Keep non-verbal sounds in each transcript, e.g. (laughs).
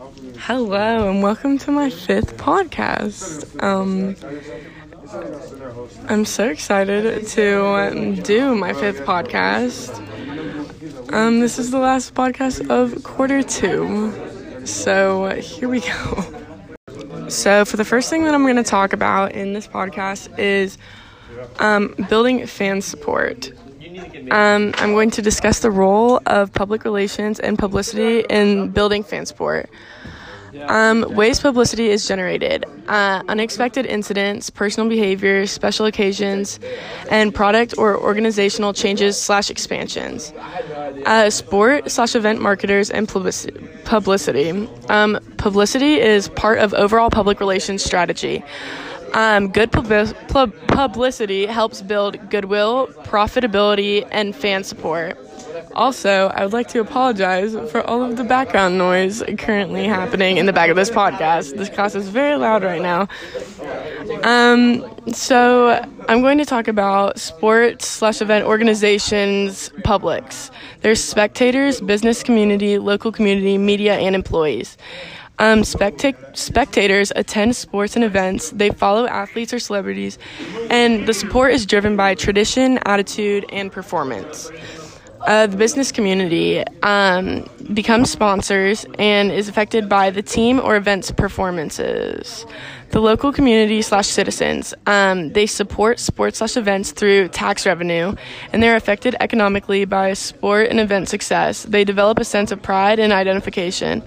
Hello and welcome to my fifth podcast. Um, I'm so excited to um, do my fifth podcast. Um, this is the last podcast of quarter two. So here we go. So, for the first thing that I'm going to talk about in this podcast is um, building fan support. Um, I'm going to discuss the role of public relations and publicity in building fan support. Um, ways publicity is generated uh, unexpected incidents, personal behavior, special occasions, and product or organizational changes slash expansions. Uh, sport slash event marketers and publicity. Publicity. Um, publicity is part of overall public relations strategy. Um, good pub- publicity helps build goodwill, profitability, and fan support. Also, I would like to apologize for all of the background noise currently happening in the back of this podcast. This class is very loud right now. Um, so I'm going to talk about sports slash event organizations, publics. There's spectators, business community, local community, media, and employees. Um, specta- spectators attend sports and events. They follow athletes or celebrities, and the support is driven by tradition, attitude, and performance. Uh, the business community um, becomes sponsors and is affected by the team or event's performances. The local community slash citizens um, they support sports slash events through tax revenue, and they're affected economically by sport and event success. They develop a sense of pride and identification.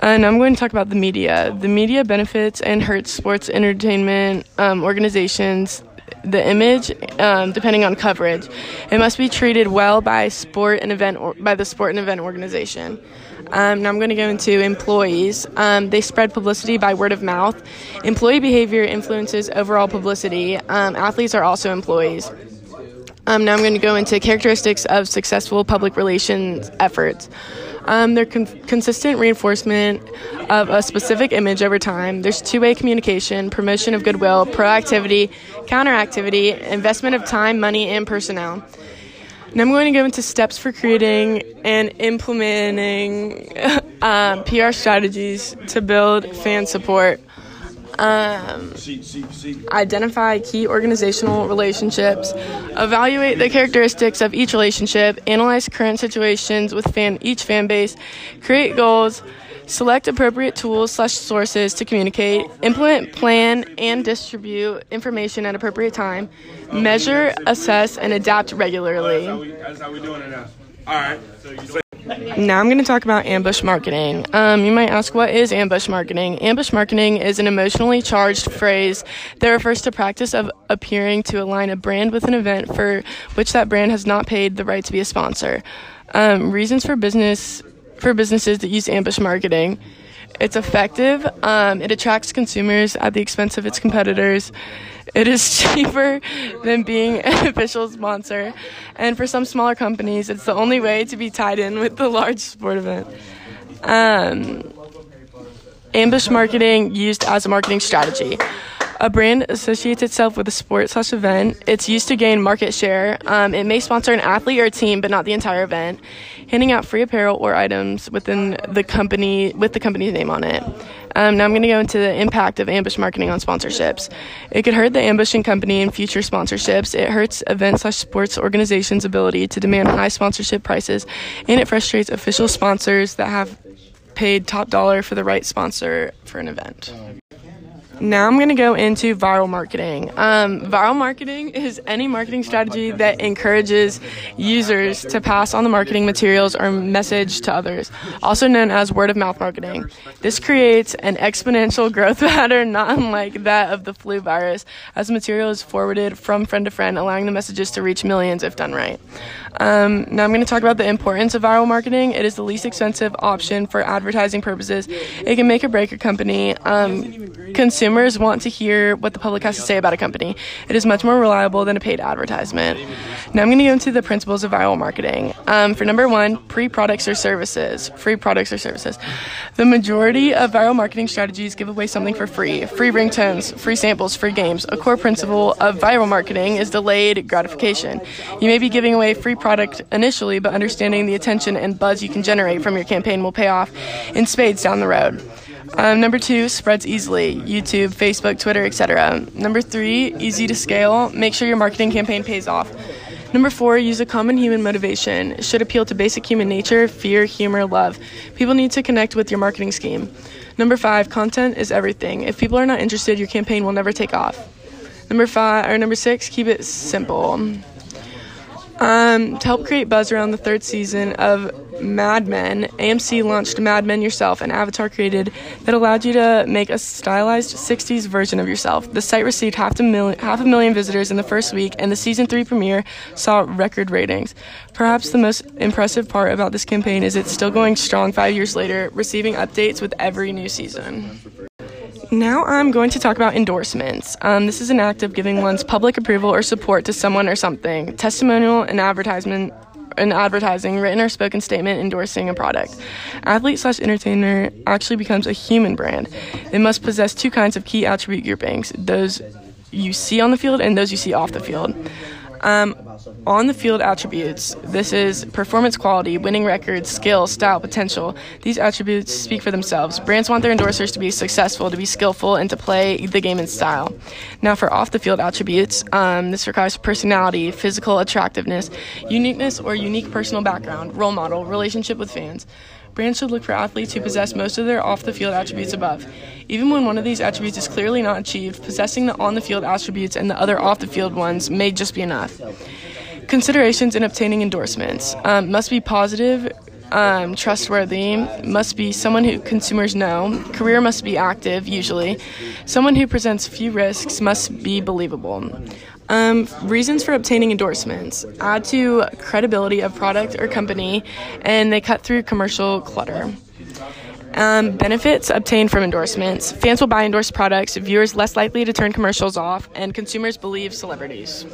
And I'm going to talk about the media. The media benefits and hurts sports entertainment um, organizations. The image, um, depending on coverage, it must be treated well by sport and event or, by the sport and event organization. Um, now I'm going to go into employees. Um, they spread publicity by word of mouth. Employee behavior influences overall publicity. Um, athletes are also employees. Um, now I'm going to go into characteristics of successful public relations efforts. Um, they're con- consistent reinforcement of a specific image over time. There's two way communication, promotion of goodwill, proactivity, counteractivity, investment of time, money, and personnel. And I'm going to go into steps for creating and implementing (laughs) uh, PR strategies to build fan support. Um, identify key organizational relationships, evaluate the characteristics of each relationship, analyze current situations with fan each fan base, create goals, select appropriate tools slash sources to communicate, implement, plan, and distribute information at appropriate time, measure, assess, and adapt regularly. All right. Now I'm going to talk about ambush marketing. Um, you might ask, what is ambush marketing? Ambush marketing is an emotionally charged phrase that refers to practice of appearing to align a brand with an event for which that brand has not paid the right to be a sponsor. Um, reasons for business for businesses that use ambush marketing. It's effective. Um, it attracts consumers at the expense of its competitors. It is (laughs) cheaper than being an (laughs) official sponsor. And for some smaller companies, it's the only way to be tied in with the large sport event. Um, ambush marketing used as a marketing strategy. A brand associates itself with a sport slash event. It's used to gain market share. Um, it may sponsor an athlete or a team, but not the entire event. Handing out free apparel or items within the company with the company's name on it. Um, now I'm going to go into the impact of ambush marketing on sponsorships. It could hurt the ambushing company in future sponsorships. It hurts event slash sports organizations' ability to demand high sponsorship prices, and it frustrates official sponsors that have paid top dollar for the right sponsor for an event. Now I'm going to go into viral marketing. Um, viral marketing is any marketing strategy that encourages users to pass on the marketing materials or message to others, also known as word of mouth marketing. This creates an exponential (laughs) growth pattern not unlike that of the flu virus, as material is forwarded from friend to friend, allowing the messages to reach millions if done right. Um, now I'm going to talk about the importance of viral marketing. It is the least expensive option for advertising purposes. It can make or break a company. Um, consumer consumers want to hear what the public has to say about a company. It is much more reliable than a paid advertisement. Now I'm going to go into the principles of viral marketing. Um, for number one, pre products or services, free products or services. The majority of viral marketing strategies give away something for free free ringtones, free samples, free games. A core principle of viral marketing is delayed gratification. You may be giving away free product initially, but understanding the attention and buzz you can generate from your campaign will pay off in spades down the road. Um, number two, spreads easily. YouTube, Facebook, Twitter, etc. Number three, easy to scale. Make sure your marketing campaign pays off. Number four, use a common human motivation. Should appeal to basic human nature, fear, humor, love. People need to connect with your marketing scheme. Number five, content is everything. If people are not interested, your campaign will never take off. Number five or number six, keep it simple. Um, to help create buzz around the third season of Mad Men, AMC launched Mad Men Yourself, an avatar created that allowed you to make a stylized 60s version of yourself. The site received half a, million, half a million visitors in the first week, and the season 3 premiere saw record ratings. Perhaps the most impressive part about this campaign is it's still going strong five years later, receiving updates with every new season. Now I'm going to talk about endorsements. Um, this is an act of giving one's public approval or support to someone or something. Testimonial and advertisement an advertising, written or spoken statement endorsing a product. Athlete slash entertainer actually becomes a human brand. It must possess two kinds of key attribute groupings those you see on the field and those you see off the field. Um, on the field attributes, this is performance quality, winning records, skill, style, potential. These attributes speak for themselves. Brands want their endorsers to be successful, to be skillful, and to play the game in style. Now, for off the field attributes, um, this requires personality, physical attractiveness, uniqueness or unique personal background, role model, relationship with fans. Brands should look for athletes who possess most of their off the field attributes above. Even when one of these attributes is clearly not achieved, possessing the on the field attributes and the other off the field ones may just be enough. Considerations in obtaining endorsements um, must be positive, um, trustworthy, must be someone who consumers know, career must be active, usually, someone who presents few risks must be believable. Um, reasons for obtaining endorsements add to credibility of product or company, and they cut through commercial clutter. Um, benefits obtained from endorsements fans will buy endorsed products, viewers less likely to turn commercials off, and consumers believe celebrities.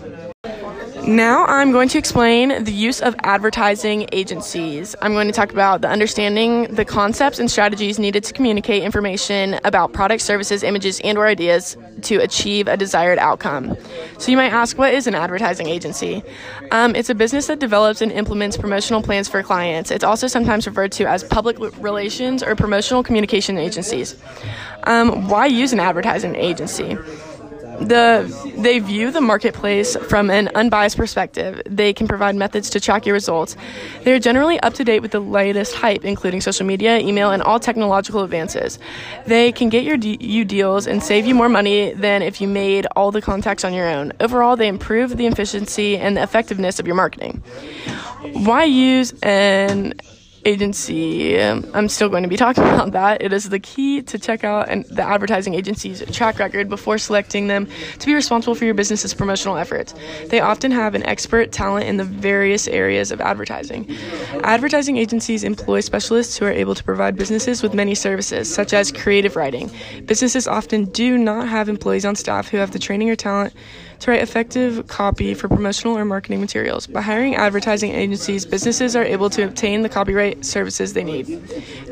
Now I'm going to explain the use of advertising agencies. I'm going to talk about the understanding the concepts and strategies needed to communicate information about products, services, images, and or ideas to achieve a desired outcome. So you might ask, what is an advertising agency? Um, it's a business that develops and implements promotional plans for clients. It's also sometimes referred to as public relations or promotional communication agencies. Um, why use an advertising agency? The they view the marketplace from an unbiased perspective. They can provide methods to track your results. They are generally up to date with the latest hype, including social media, email, and all technological advances. They can get your de- you deals and save you more money than if you made all the contacts on your own. Overall, they improve the efficiency and the effectiveness of your marketing. Why use an agency. Um, I'm still going to be talking (laughs) about that. It is the key to check out and the advertising agency's track record before selecting them to be responsible for your business's promotional efforts. They often have an expert talent in the various areas of advertising. Advertising agencies employ specialists who are able to provide businesses with many services, such as creative writing. Businesses often do not have employees on staff who have the training or talent to write effective copy for promotional or marketing materials. By hiring advertising agencies, businesses are able to obtain the copyright services they need.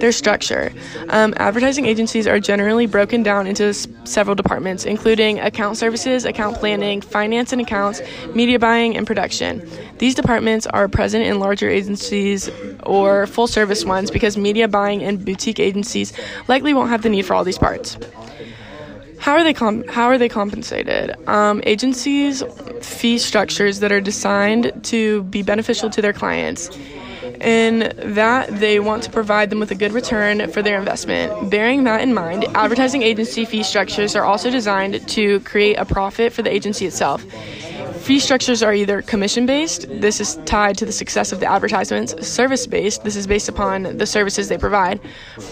Their structure um, advertising agencies are generally broken down into s- several departments, including account services, account planning, finance and accounts, media buying, and production. These departments are present in larger agencies or full service ones because media buying and boutique agencies likely won't have the need for all these parts. How are they com- how are they compensated? Um, agencies fee structures that are designed to be beneficial to their clients. In that, they want to provide them with a good return for their investment. Bearing that in mind, advertising agency fee structures are also designed to create a profit for the agency itself. Fee structures are either commission based, this is tied to the success of the advertisements, service based, this is based upon the services they provide,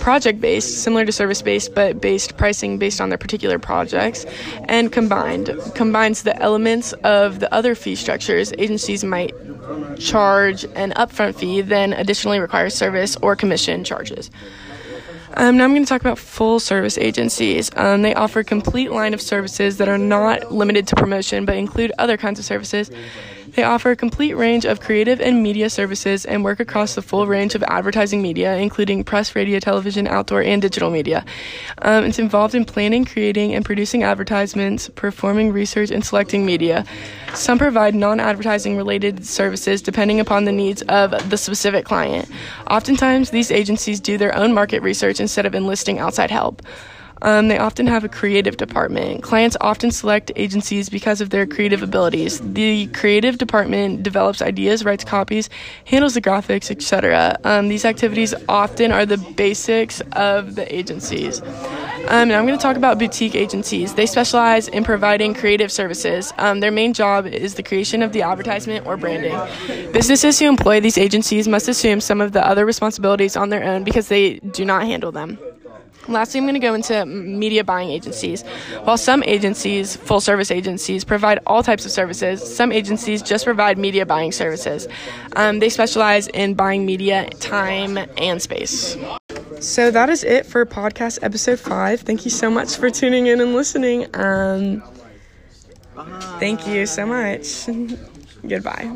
project based, similar to service based but based pricing based on their particular projects, and combined, combines the elements of the other fee structures. Agencies might charge an upfront fee, then additionally require service or commission charges. Um, now I'm going to talk about full service agencies. Um, they offer a complete line of services that are not limited to promotion but include other kinds of services. They offer a complete range of creative and media services and work across the full range of advertising media, including press, radio, television, outdoor, and digital media. Um, it's involved in planning, creating, and producing advertisements, performing research, and selecting media. Some provide non advertising related services depending upon the needs of the specific client. Oftentimes, these agencies do their own market research instead of enlisting outside help. Um, they often have a creative department. Clients often select agencies because of their creative abilities. The creative department develops ideas, writes copies, handles the graphics, etc. Um, these activities often are the basics of the agencies. Um, I'm going to talk about boutique agencies. They specialize in providing creative services. Um, their main job is the creation of the advertisement or branding. Businesses who employ these agencies must assume some of the other responsibilities on their own because they do not handle them. Lastly, I'm going to go into media buying agencies. While some agencies, full service agencies, provide all types of services, some agencies just provide media buying services. Um, they specialize in buying media, time, and space. So that is it for podcast episode five. Thank you so much for tuning in and listening. Um, thank you so much. (laughs) Goodbye.